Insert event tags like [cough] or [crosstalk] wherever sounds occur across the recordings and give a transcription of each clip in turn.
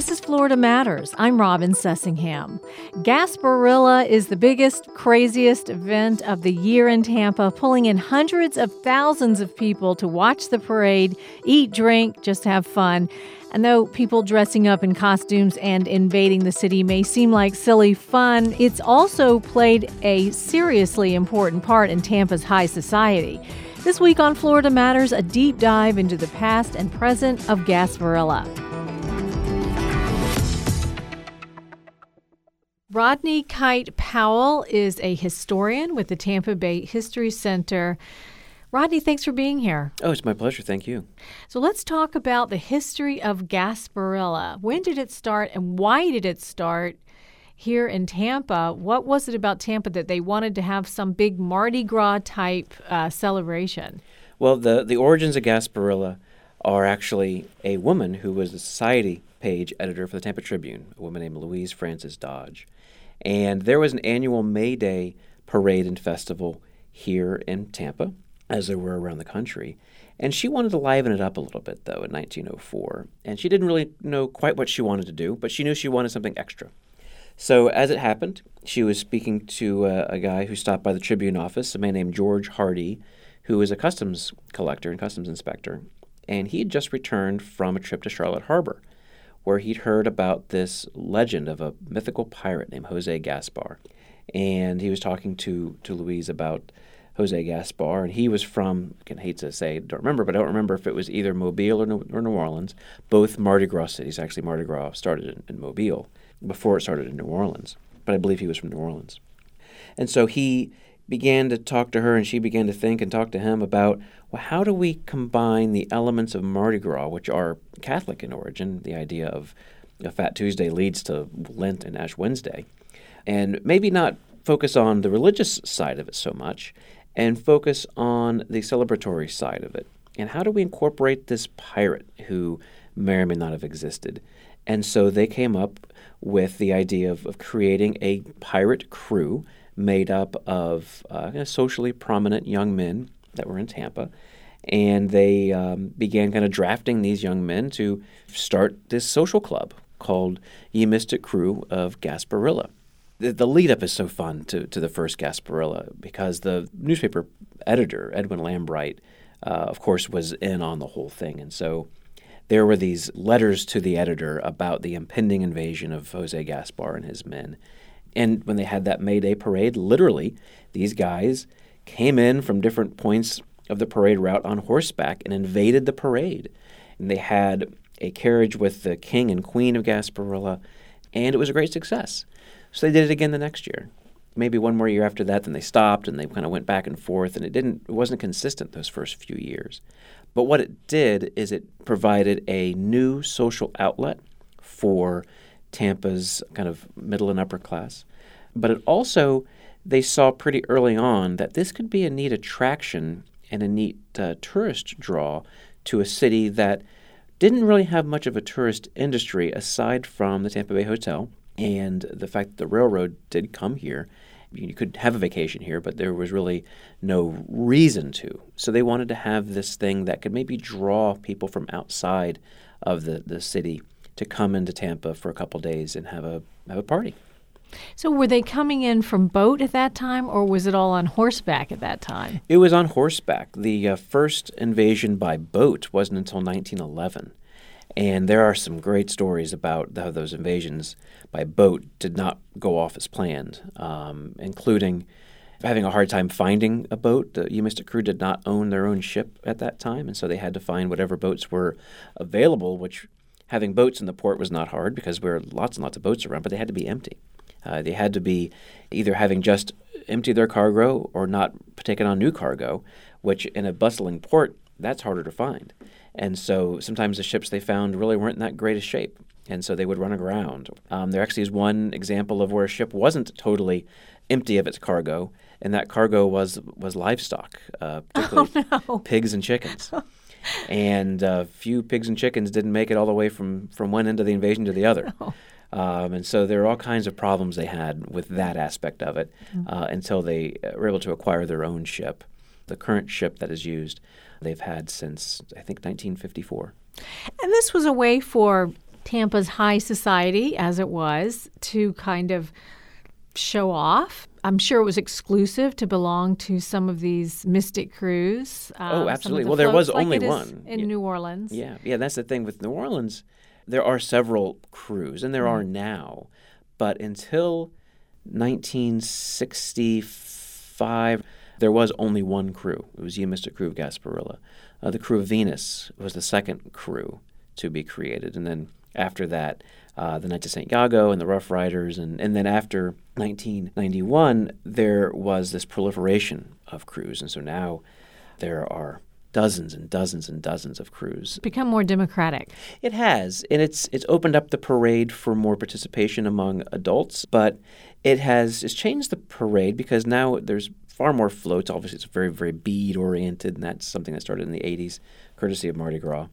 This is Florida Matters. I'm Robin Sussingham. Gasparilla is the biggest, craziest event of the year in Tampa, pulling in hundreds of thousands of people to watch the parade, eat, drink, just have fun. And though people dressing up in costumes and invading the city may seem like silly fun, it's also played a seriously important part in Tampa's high society. This week on Florida Matters, a deep dive into the past and present of Gasparilla. Rodney Kite Powell is a historian with the Tampa Bay History Center. Rodney, thanks for being here. Oh, it's my pleasure. Thank you. So let's talk about the history of Gasparilla. When did it start and why did it start here in Tampa? What was it about Tampa that they wanted to have some big Mardi Gras type uh, celebration? Well, the, the origins of Gasparilla are actually a woman who was a society page editor for the Tampa Tribune, a woman named Louise Frances Dodge. And there was an annual May Day parade and festival here in Tampa, as there were around the country. And she wanted to liven it up a little bit, though, in 1904. And she didn't really know quite what she wanted to do, but she knew she wanted something extra. So, as it happened, she was speaking to uh, a guy who stopped by the Tribune office, a man named George Hardy, who was a customs collector and customs inspector. And he had just returned from a trip to Charlotte Harbor where he'd heard about this legend of a mythical pirate named Jose Gaspar. And he was talking to, to Louise about Jose Gaspar, and he was from, I can hate to say, don't remember, but I don't remember if it was either Mobile or New, or New Orleans, both Mardi Gras cities. Actually, Mardi Gras started in, in Mobile before it started in New Orleans, but I believe he was from New Orleans. And so he began to talk to her, and she began to think and talk to him about well, how do we combine the elements of Mardi Gras, which are Catholic in origin, the idea of a Fat Tuesday leads to Lent and Ash Wednesday, and maybe not focus on the religious side of it so much, and focus on the celebratory side of it. And how do we incorporate this pirate who may or may not have existed? And so they came up with the idea of, of creating a pirate crew made up of uh, socially prominent young men that were in Tampa. And they um, began kind of drafting these young men to start this social club called Ye Mystic Crew of Gasparilla. The, the lead up is so fun to, to the first Gasparilla because the newspaper editor, Edwin Lambright, uh, of course, was in on the whole thing. And so there were these letters to the editor about the impending invasion of Jose Gaspar and his men. And when they had that May Day parade, literally, these guys came in from different points of the parade route on horseback and invaded the parade. And they had a carriage with the king and queen of Gasparilla, and it was a great success. So they did it again the next year. Maybe one more year after that, then they stopped and they kind of went back and forth, and it didn't it wasn't consistent those first few years. But what it did is it provided a new social outlet for Tampa's kind of middle and upper class. But it also, they saw pretty early on that this could be a neat attraction and a neat uh, tourist draw to a city that didn't really have much of a tourist industry aside from the Tampa Bay Hotel and the fact that the railroad did come here. You could have a vacation here, but there was really no reason to. So they wanted to have this thing that could maybe draw people from outside of the, the city to come into Tampa for a couple days and have a have a party. So were they coming in from boat at that time, or was it all on horseback at that time? It was on horseback. The uh, first invasion by boat wasn't until 1911. And there are some great stories about how those invasions by boat did not go off as planned, um, including having a hard time finding a boat. The Ye Mystic crew did not own their own ship at that time, and so they had to find whatever boats were available, which having boats in the port was not hard because there were lots and lots of boats around, but they had to be empty. Uh, they had to be either having just emptied their cargo or not taken on new cargo, which in a bustling port, that's harder to find. And so sometimes the ships they found really weren't in that great a shape. And so they would run aground. Um, there actually is one example of where a ship wasn't totally empty of its cargo, and that cargo was was livestock, uh, [laughs] particularly Oh, no. pigs and chickens. [laughs] and a few pigs and chickens didn't make it all the way from, from one end of the invasion to the other. [laughs] Um, and so there are all kinds of problems they had with that aspect of it uh, until they uh, were able to acquire their own ship. The current ship that is used, they've had since, I think, 1954. And this was a way for Tampa's high society, as it was, to kind of show off. I'm sure it was exclusive to belong to some of these mystic crews. um, some of absolutely. the Well, there was like only it is one. in Yeah. New Orleans. Yeah, yeah, that's the thing with New Orleans. There are several crews, and there are now, but until 1965, there was only one crew. It was the Mystic Crew of Gasparilla. Uh, the crew of Venus was the second crew to be created, and then after that, uh, the Knights of St. Iago and the Rough Riders, and, and then after 1991, there was this proliferation of crews, and so now there are dozens and dozens and dozens of crews. Become more democratic. It has, and it's it's opened up the parade for more participation among adults, but it has it's changed the parade because now there's far more floats. Obviously, it's very very bead oriented, and that's something that started in the '80s, courtesy of Mardi Gras.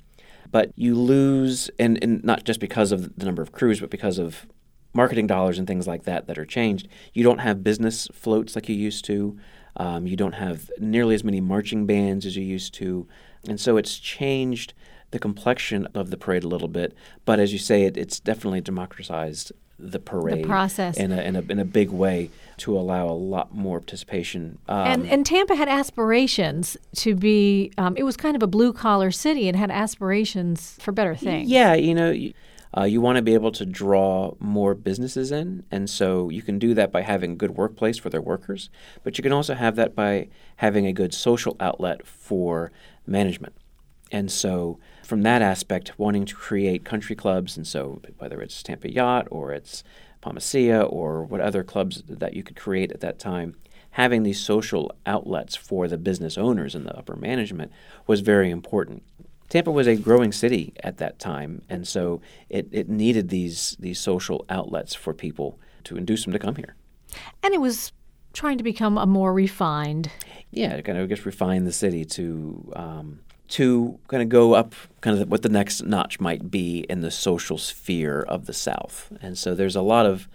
But you lose, and, and not just because of the number of crews, but because of marketing dollars and things like that that are changed. You don't have business floats like you used to. Um, you don't have nearly as many marching bands as you used to. And so it's changed the complexion of the parade a little bit. But as you say, it, it's definitely democratized the parade process. in a, in, a, in a big way to allow a lot more participation. Um, and, and Tampa had aspirations to be, um, it was kind of a blue collar city and had aspirations for better things. Yeah, you know, you, uh, you want to be able to draw more businesses in, and so you can do that by having a good workplace for their workers, but you can also have that by having a good social outlet for management. And so, from that aspect, wanting to create country clubs, and so whether it's Tampa Yacht or it's Palma Ceia or what other clubs that you could create at that time, having these social outlets for the business owners and the upper management was very important. Tampa was a growing city at that time, and so it, it needed these these social outlets for people to induce them to come here. And it was trying to become a more refined. Yeah, kind of I guess refine the city to um, to kind of go up, kind of what the next notch might be in the social sphere of the South. And so there's a lot of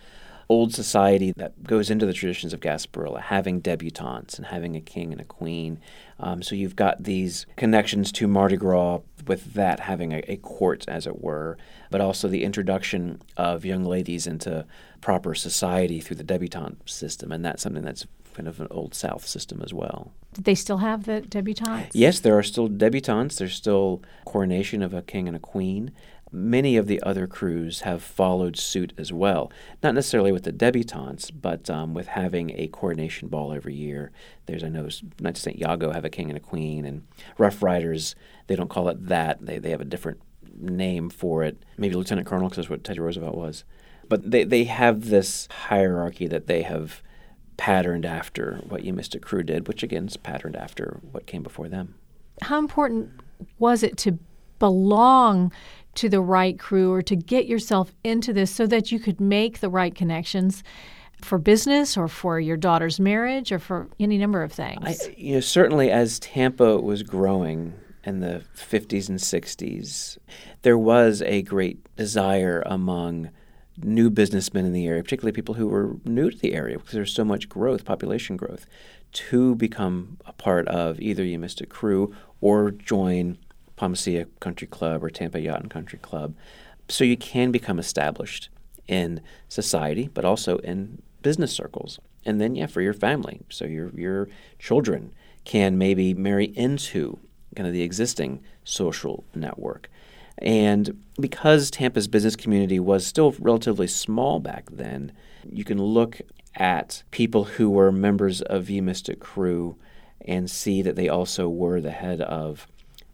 old society that goes into the traditions of Gasparilla, having debutantes and having a king and a queen. Um, so you've got these connections to Mardi Gras with that having a, a court, as it were, but also the introduction of young ladies into proper society through the debutante system, and that's something that's kind of an old South system as well. Did they still have the debutantes? Yes, there are still debutantes. There's still coronation of a king and a queen. Many of the other crews have followed suit as well. Not necessarily with the debutantes, but um, with having a coronation ball every year. There's, I know, Knights of St. Iago have a king and a queen, and Rough Riders, they don't call it that. They, they have a different name for it. Maybe Lieutenant Colonel, because that's what Teddy Roosevelt was. But they, they have this hierarchy that they have patterned after what Ye Mystic Crew did, which again is patterned after what came before them. How important was it to belong to the right crew or to get yourself into this so that you could make the right connections for business or for your daughter's marriage or for any number of things? I, you know, certainly as Tampa was growing in the 50s and 60s, there was a great desire among new businessmen in the area, particularly people who were new to the area because there's so much growth, population growth, to become a part of either Ye Mystic Crew or join Palma Ceia Country Club or Tampa Yacht and Country Club. So you can become established in society, but also in business circles. And then, yeah, for your family. So your, your children can maybe marry into kind of the existing social network. And because Tampa's business community was still relatively small back then, you can look at people who were members of Ye Mystic Crew and see that they also were the head of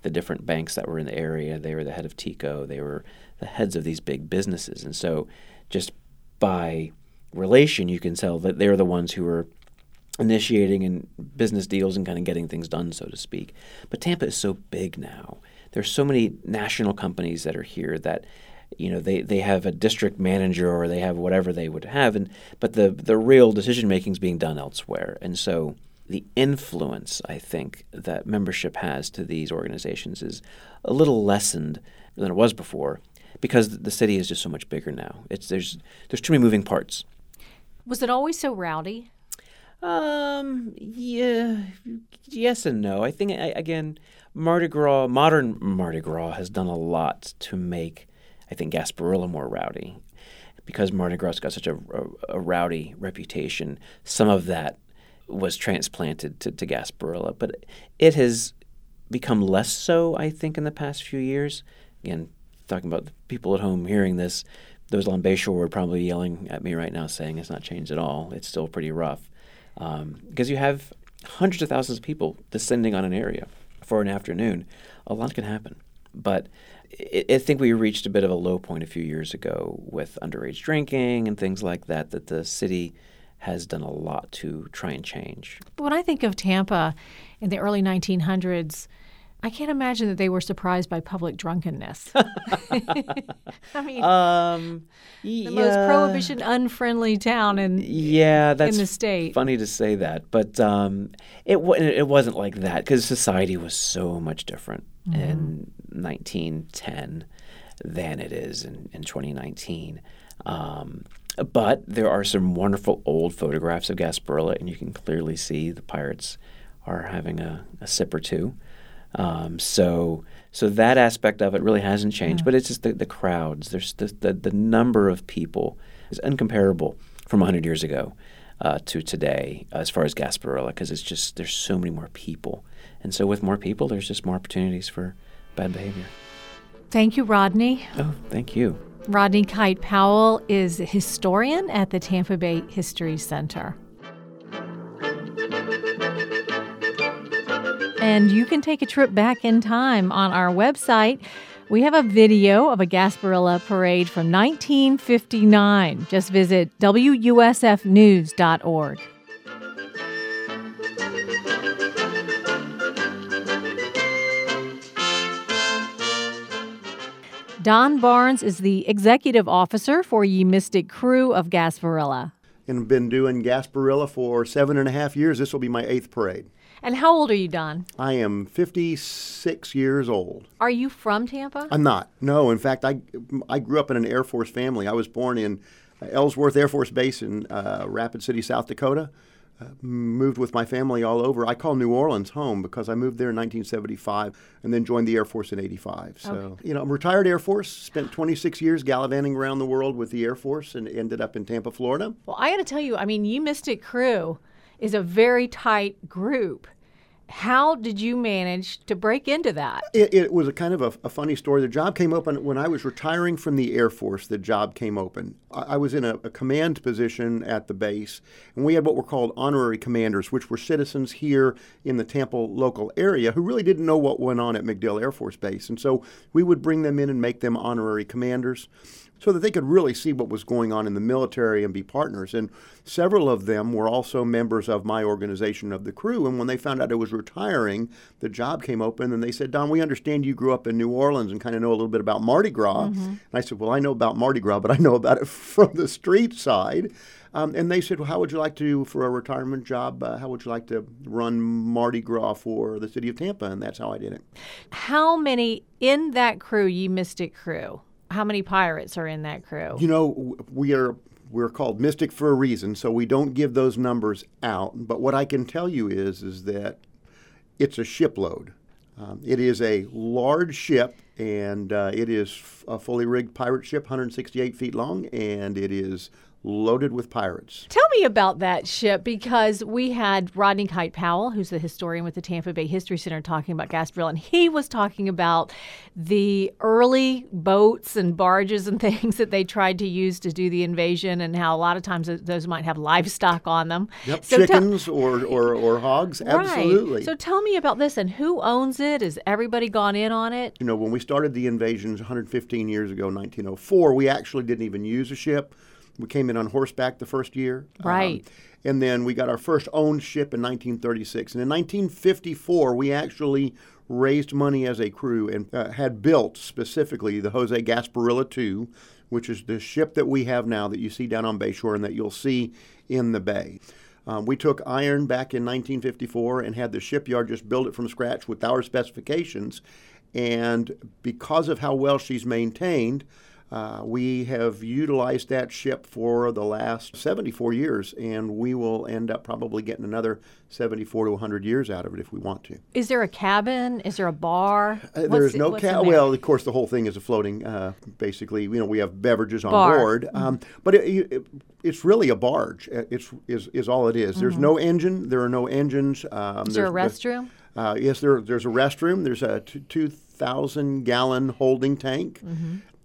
the different banks that were in the area. They were the head of TECO. They were the heads of these big businesses. And so, just by relation, you can tell that they're the ones who were initiating in business deals and kind of getting things done, so to speak. But Tampa is so big now. There's so many national companies that are here that you know they, they have a district manager or they have whatever they would have and but the the real decision making is being done elsewhere. And so the influence I think that membership has to these organizations is a little lessened than it was before because the city is just so much bigger now. It's there's there's too many moving parts. Was it always so rowdy? Um yeah yes and no. I think I, again Mardi Gras modern Mardi Gras has done a lot to make I think Gasparilla more rowdy. Because Mardi Gras got such a, a, a rowdy reputation, some of that was transplanted to, to Gasparilla. But it has become less so, I think, in the past few years. Again, talking about people at home hearing this, those on Bayshore are probably yelling at me right now saying it's not changed at all. It's still pretty rough. Um, because you have hundreds of thousands of people descending on an area for an afternoon. A lot can happen. But I think we reached a bit of a low point a few years ago with underage drinking and things like that, that the city has done a lot to try and change. But when I think of Tampa in the early 1900s, I can't imagine that they were surprised by public drunkenness. [laughs] I mean, um, the most prohibition unfriendly town in yeah, that's in the state. Funny to say that, but um, it it wasn't like that because society was so much different mm-hmm. in 1910 than it is in, in 2019. Um, but there are some wonderful old photographs of Gasparilla, and you can clearly see the pirates are having a, a sip or two. Um, so so that aspect of it really hasn't changed, yeah. but it's just the, the crowds. There's the, the, the number of people is incomparable from 100 years ago uh, to today as far as Gasparilla because it's just there's so many more people, and so with more people, there's just more opportunities for bad behavior. Thank you, Rodney. Oh, thank you. Rodney Kite Powell is a historian at the Tampa Bay History Center. And you can take a trip back in time on our website. We have a video of a Gasparilla parade from 1959. Just visit WUSFnews.org. Don Barnes is the executive officer for Ye Mystic Crew of Gasparilla. And been doing Gasparilla for seven and a half years. This will be my eighth parade. And how old are you, Don? I am 56 years old. Are you from Tampa? I'm not. No, in fact, I, I grew up in an Air Force family. I was born in Ellsworth Air Force Base in uh, Rapid City, South Dakota. Uh, moved with my family all over. I call New Orleans home because I moved there in 1975 and then joined the Air Force in 85. So, okay. you know, I'm retired Air Force, spent 26 years gallivanting around the world with the Air Force and ended up in Tampa, Florida. Well, I got to tell you, I mean, Ye Mystic Krewe is a very tight group. How did you manage to break into that? It, it was a kind of a, a, funny story. The job came open when I was retiring from the Air Force. The job came open. I, I was in a, a, command position at the base, and we had what were called honorary commanders, which were citizens here in the Tampa local area who really didn't know what went on at MacDill Air Force Base. And so we would bring them in and make them honorary commanders so that they could really see what was going on in the military and be partners. And several of them were also members of my organization of the crew. And when they found out I was retiring, the job came open and they said, Don, we understand you grew up in New Orleans and kind of know a little bit about Mardi Gras. Mm-hmm. And I said, Well, I know about Mardi Gras, but I know about it [laughs] from the street side. Um, and they said, Well, how would you like to, for a retirement job, uh, how would you like to run Mardi Gras for the city of Tampa? And that's how I did it. How many in that crew, Ye Mystic Krewe? How many pirates are in that crew? You know, we are we're called Mystic for a reason, so we don't give those numbers out. But what I can tell you is is that it's a shipload. Um, it is a large ship, and uh, it is a fully rigged pirate ship, 168 feet long, and it is loaded with pirates. Tell me about that ship because we had Rodney Kite Powell, who's the historian with the Tampa Bay History Center, talking about Gasparilla, and he was talking about the early boats and barges and [laughs] things that they tried to use to do the invasion, and how a lot of times those might have livestock on them. Yep, so chickens or, or, or hogs, right. absolutely. So tell me about this and who owns it? Has everybody gone in on it? You know, when we started the invasions 115 years ago, 1904, we actually didn't even use a ship We came in on horseback the first year. Um, Right. and then we got our first owned ship in 1936. And in 1954, we actually raised money as a crew and uh, had built specifically the Jose Gasparilla II, which is the ship that we have now that you see down on Bayshore and that you'll see in the bay. Um, we took iron back in 1954 and had the shipyard just build it from scratch with our specifications. And because of how well she's maintained, uh, we have utilized that ship for the last 74 years, and we will end up probably getting another 74 to 100 years out of it if we want to. Is there a cabin? Is there a bar? Uh, there's no what's in ca- there? well, of course, the whole thing is a floating. Uh, basically, you know, we have beverages on Bar. Mm-hmm. board, um, but it, it, it's really a barge. Uh, It's is, is all it is. There's no engine. There are no engines. Um, Mm-hmm. Is there a restroom? Uh, yes, there, there's a restroom. There's a t- 2,000 gallon holding tank.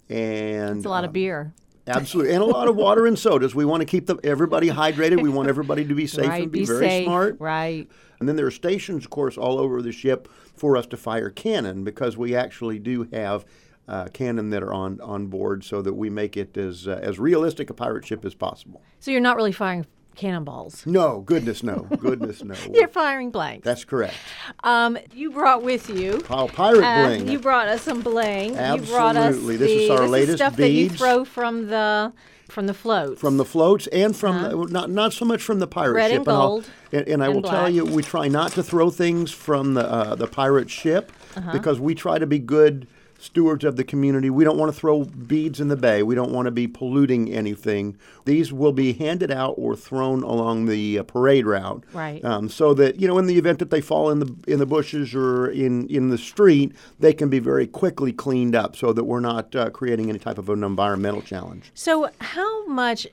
And It's a lot of um, beer. Absolutely, and a lot of water and sodas. We want to keep the, everybody hydrated. We want everybody to be [laughs] safe right. and be, be very safe. smart. Right. And then there are stations, of course, all over the ship for us to fire cannon because we actually do have uh, cannon that are on, on board so that we make it as uh, as realistic a pirate ship as possible. So you're not really firing cannonballs. No, goodness no, goodness no. [laughs] You're firing blanks. That's correct. Um, you brought with you. Oh, pirate uh, bling. you brought us some bling. You brought us Absolutely. This is our this latest stuff that you throw from the from the floats. from the floats and from the, not not so much from the pirate Uh-huh. Red ship. and gold and, and I and will tell you, we try not to throw things from the uh, the pirate ship Uh-huh. because we try to be good stewards of the community. We don't want to throw beads in the bay. We don't want to be polluting anything. These will be handed out or thrown along the uh, parade route, Right. Um, so that you know, in the event that they fall in the in the bushes or in in the street, they can be very quickly cleaned up, so that we're not uh, creating any type of an environmental challenge. So how much?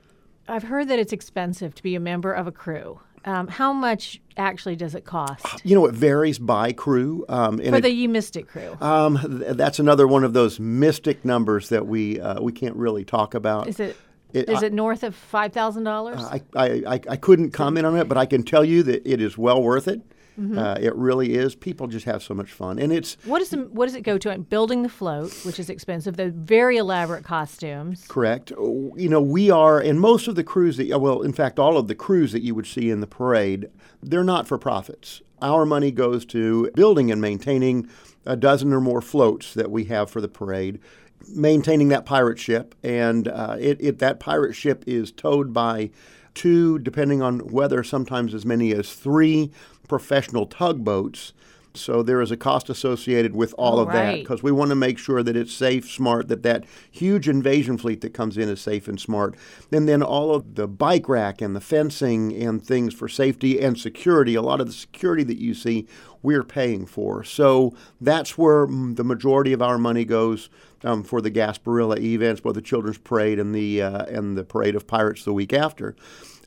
I've heard that it's expensive to be a member of a crew. Um, how much actually does it cost [sighs] You know, it varies by crew. Um, for the Ye Mystic crew? um, th- that's another one of those mystic numbers that we uh, we can't really talk about. Is it? it- Is I- it north of five thousand dollars? I, I, I, I couldn't comment on it, but I can tell you that it is well worth it. Mm-hmm. Uh, it really is. People just have so much fun, and it's What is the, what does it go to? Building the float, which is expensive. The very elaborate costumes. correct. Oh, You know, we are, and most of the crews that, well, in fact, all of the crews that you would see in the parade, they're not for profits. Our money goes to building and maintaining a dozen or more floats that we have for the parade, maintaining that pirate ship, and uh, it, it that pirate ship is towed by two, depending on weather, sometimes as many as three professional tugboats. So there is a cost associated with all of that because we want to make sure that it's safe, smart, that that huge invasion fleet that comes in is safe and smart. And then all of the bike rack and the fencing and things for safety and security, a lot of the security that you see, we're paying for. So that's where the majority of our money goes um, for the Gasparilla events, both the Children's Parade and the uh, and the Parade of Pirates the week after.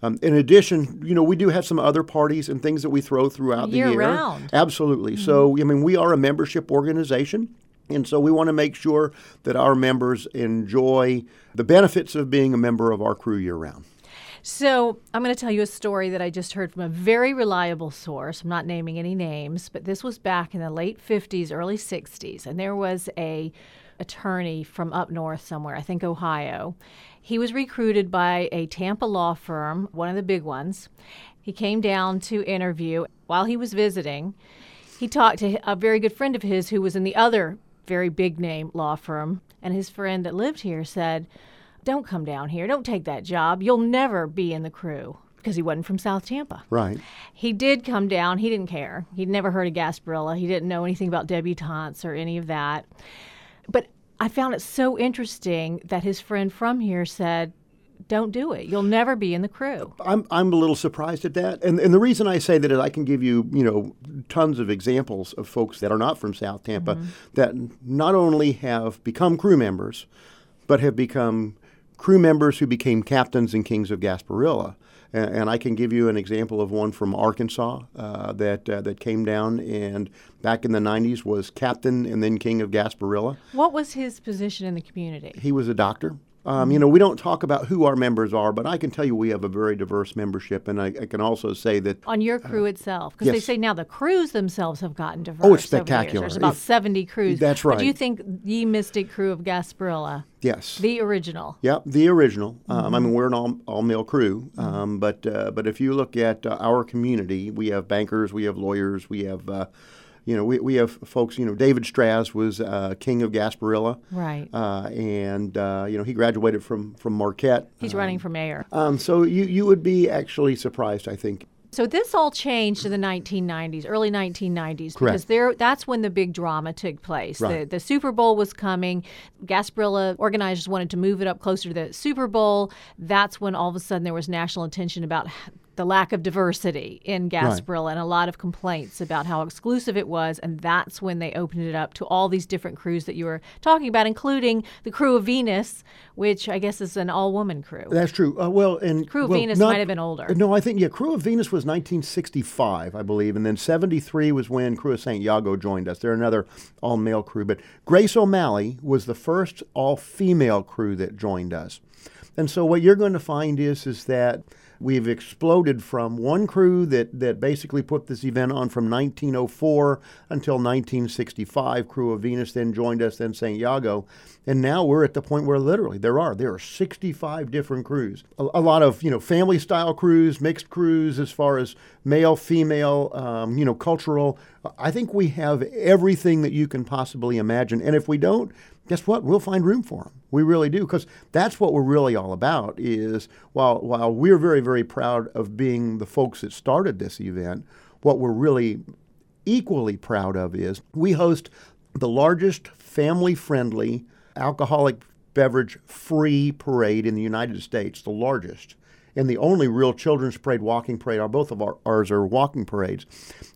Um, in addition, you know, we do have some other parties and things that we throw throughout the Year year. round. Absolutely. So, I mean, we are a membership organization. And so we want to make sure that our members enjoy the benefits of being a member of our crew year round. So I'm going to tell you a story that I just heard from a very reliable source. I'm not naming any names, but this was back in the late 50s, early 60s, and there was a attorney from up north somewhere, I think Ohio. He was recruited by a Tampa law firm, one of the big ones. He came down to interview while he was visiting. He talked to a very good friend of his who was in the other very big name law firm, and his friend that lived here said, don't come down here. Don't take that job. You'll never be in the crew because he wasn't from South Tampa. Right. He did come down. He didn't care. He'd never heard of Gasparilla. He didn't know anything about debutantes or any of that. But I found it so interesting that his friend from here said, don't do it. You'll never be in the crew. I'm, I'm a little surprised at that. And, and the reason I say that is I can give you, you know, tons of examples of folks that are not from South Tampa mm-hmm. that not only have become crew members, but have become crew members who became captains and kings of Gasparilla. And, and I can give you an example of one from Arkansas uh, that uh, that came down and back in the 90s was captain and then king of Gasparilla. What was his position in the community? He was a doctor. Um, you know, we don't talk about who our members are, but I can tell you we have a very diverse membership, and I, I can also say that on your crew itself, because they say now the crews themselves have gotten diverse. Oh, it's over the years. spectacular. There's about If- 70 crews. That's But do you think the Mystic crew of Gasparilla, yes, the original, Yep, the original. Um, I Mm-hmm. mean, we're an all, all male crew, um, but uh, but if you look at uh, our community, we have bankers, we have lawyers, we have, uh, you know, we, we have folks. You know, David Straz was uh, king of Gasparilla, right? uh, and uh, you know he graduated from from Marquette. He's running for mayor. Um, so you you would be actually surprised, I think. So this all changed in the 1990s, early 1990s, Correct. because there that's when the big drama took place. The, the Super Bowl was coming. Gasparilla organizers wanted to move it up closer to the Super Bowl. That's when all of a sudden there was national attention about the lack of diversity in Gasparilla and a lot of complaints about how exclusive it was. And that's when they opened it up to all these different crews that you were talking about, including the crew of Venus, which I guess is an all-woman crew. That's true. Uh, well, and Crew of well, Venus not- might have been older. No, I think yeah. Crew of Venus was 1965, I believe, and then 73 was when Crew of Saint Iago joined us. They're another all-male crew, but Grace O'Malley was the first all-female crew that joined us. And so what you're going to find is is that we've exploded from one crew that, that basically put this event on from 1904 until 1965. Crew of Venus then joined us, then St. Iago. And now we're at the point where literally there are there are 65 different crews. A, a lot of you know family style crews, mixed crews as far as male, female, um, you know cultural. I think we have everything that you can possibly imagine. And if we don't, guess what? We'll find room for them. We really do, because that's what we're really all about. Is while while we're very very proud of being the folks that started this event, what we're really equally proud of is we host the largest family friendly alcoholic beverage free parade in the United States, the largest. And the only real children's parade, walking parade, are both of our, ours are walking parades.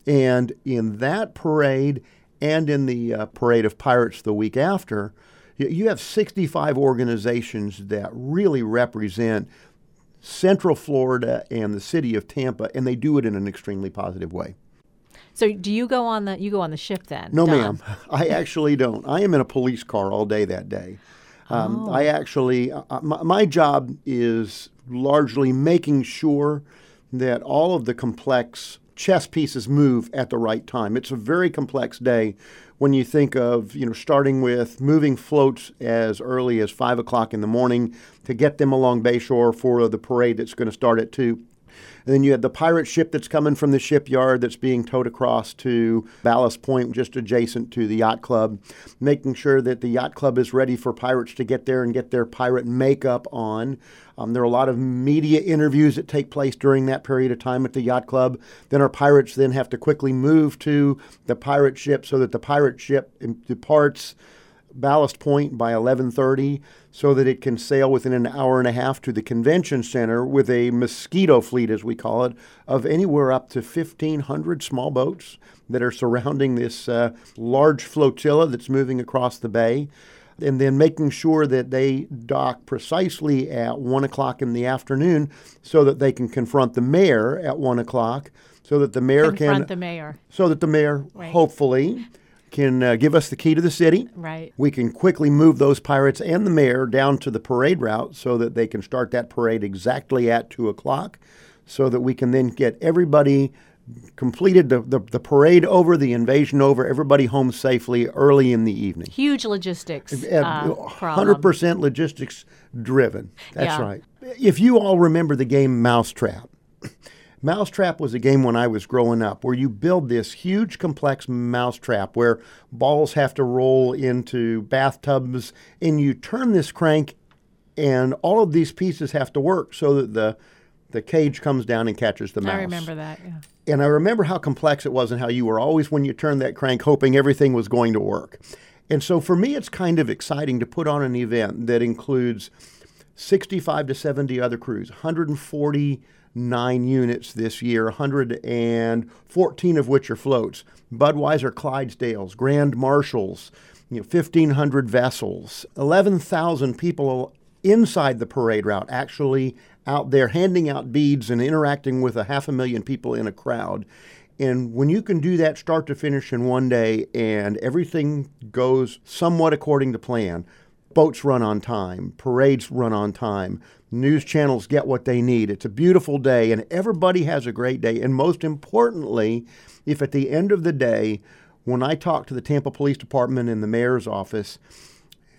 And in that parade and in the uh, parade of pirates the week after, y- you have 65 organizations that really represent Central Florida and the city of Tampa, and they do it in an extremely positive way. So do you go on the you go on the ship then? No, Don? ma'am. [laughs] I actually don't. I am in a police car all day that day. Um, I actually, uh, my, my job is largely making sure that all of the complex chess pieces move at the right time. It's a very complex day when you think of, you know, starting with moving floats as early as five o'clock in the morning to get them along Bayshore for the parade that's going to start at two. And then you have the pirate ship that's coming from the shipyard that's being towed across to Ballast Point, just adjacent to the yacht club, making sure that the yacht club is ready for pirates to get there and get their pirate makeup on. Um, there are a lot of media interviews that take place during that period of time at the yacht club. Then our pirates then have to quickly move to the pirate ship so that the pirate ship departs ballast point by 11:30 so that it can sail within an hour and a half to the convention center with a mosquito fleet as we call it of anywhere up to 1500 small boats that are surrounding this uh, large flotilla that's moving across the bay and then making sure that they dock precisely at one o'clock in the afternoon so that they can confront the mayor at one o'clock so that the mayor Confront can confront the mayor. so that the mayor Right. hopefully can uh, give us the key to the city. Right. We can quickly move those pirates and the mayor down to the parade route so that they can start that parade exactly at two o'clock, so that we can then get everybody completed the, the, the parade over, the invasion over, everybody home safely early in the evening. Huge logistics Uh, uh, problem. 100% logistics driven. That's Yeah. right. If you all remember the game Mousetrap, Mousetrap was a game when I was growing up where you build this huge, complex mousetrap where balls have to roll into bathtubs and you turn this crank and all of these pieces have to work so that the the cage comes down and catches the mouse. I remember that. Yeah. And I remember how complex it was and how you were always, when you turned that crank, hoping everything was going to work. And so for me, it's kind of exciting to put on an event that includes 65 to 70 other crews, 149 units this year, 114 of which are floats. Budweiser Clydesdales, Grand Marshals, you know, 1,500 vessels, 11,000 people inside the parade route, actually out there handing out beads and interacting with a half a million people in a crowd. And when you can do that start to finish in one day and everything goes somewhat according to plan, Boats run on time, parades run on time, news channels get what they need. It's a beautiful day, and everybody has a great day. And most importantly, if at the end of the day, when I talk to the Tampa Police Department and the mayor's office,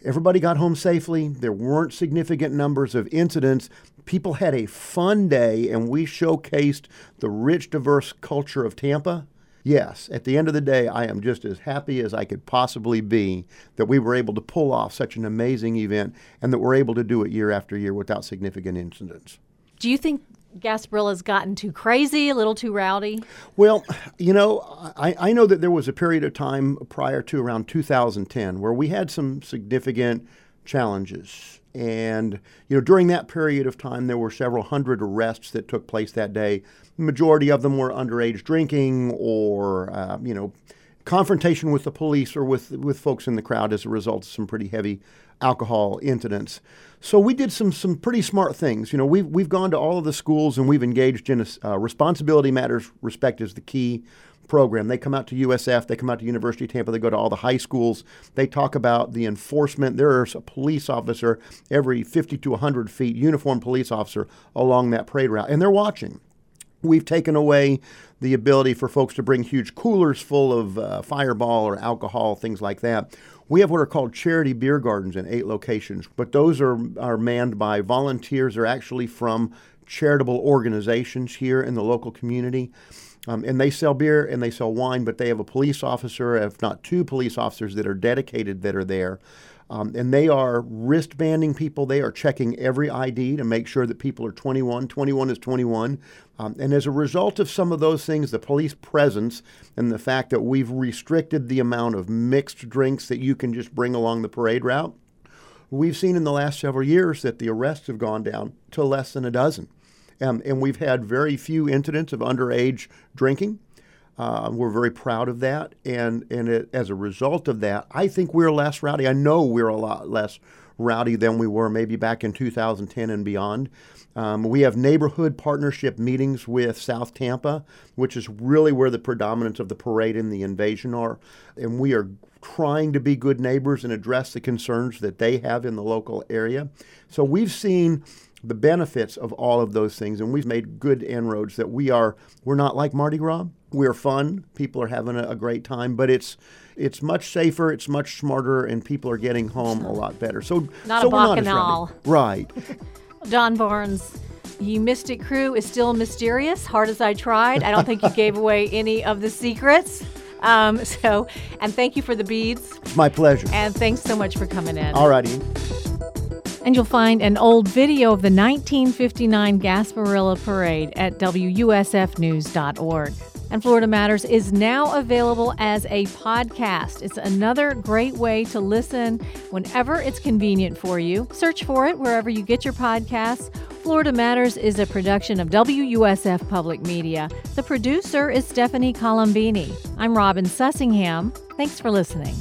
everybody got home safely, there weren't significant numbers of incidents, people had a fun day, and we showcased the rich, diverse culture of Tampa yes, at the end of the day, I am just as happy as I could possibly be that we were able to pull off such an amazing event and that we're able to do it year after year without significant incidents. Do you think Gasparilla's gotten too crazy, a little too rowdy? Well, you know, I, I know that there was a period of time prior to around 2010 where we had some significant challenges. And, you know, during that period of time, there were several hundred arrests that took place that day. The majority of them were underage drinking or, uh, you know, confrontation with the police or with, with folks in the crowd as a result of some pretty heavy alcohol incidents. So we did some some pretty smart things. You know, we've we've gone to all of the schools and we've engaged in a uh, responsibility matters. Respect is the key program. They come out to USF, they come out to University of Tampa, they go to all the high schools. They talk about the enforcement. There's a police officer every 50 to 100 feet, uniformed police officer along that parade route, and they're watching. We've taken away the ability for folks to bring huge coolers full of uh, fireball or alcohol, things like that. We have what are called charity beer gardens in eight locations, but those are, are manned by volunteers. They're actually from charitable organizations here in the local community. Um, and they sell beer and they sell wine, but they have a police officer, if not two police officers, that are dedicated that are there. Um, and they are wristbanding people. They are checking every ID to make sure that people are 21. 21 is 21. Um, and as a result of some of those things, the police presence and the fact that we've restricted the amount of mixed drinks that you can just bring along the parade route, we've seen in the last several years that the arrests have gone down to less than a dozen. Um, and we've had very few incidents of underage drinking. Uh, we're very proud of that, and and it, as a result of that, I think we're less rowdy. I know we're a lot less rowdy than we were maybe back in 2010 and beyond. Um, we have neighborhood partnership meetings with South Tampa, which is really where the predominance of the parade and the invasion are, and we are trying to be good neighbors and address the concerns that they have in the local area. So we've seen the benefits of all of those things, and we've made good inroads. That we are we're not like Mardi Gras. We're fun. People are having a, a great time, but it's it's much safer. It's much smarter, and people are getting home a lot better. So not so a bacchanal, right? [laughs] Don Barnes. Ye Mystic Crew is still mysterious. Hard as I tried, I don't think you gave away [laughs] any of the secrets. Um, [laughs] so, and thank you for the beads. My pleasure. And thanks so much for coming in. All righty and you'll find an old video of the 1959 Gasparilla Parade at WUSFnews.org. And Florida Matters is now available as a podcast. It's another great way to listen whenever it's convenient for you. Search for it wherever you get your podcasts. Florida Matters is a production of WUSF Public Media. The producer is Stephanie Colombini. I'm Robin Sussingham. Thanks for listening.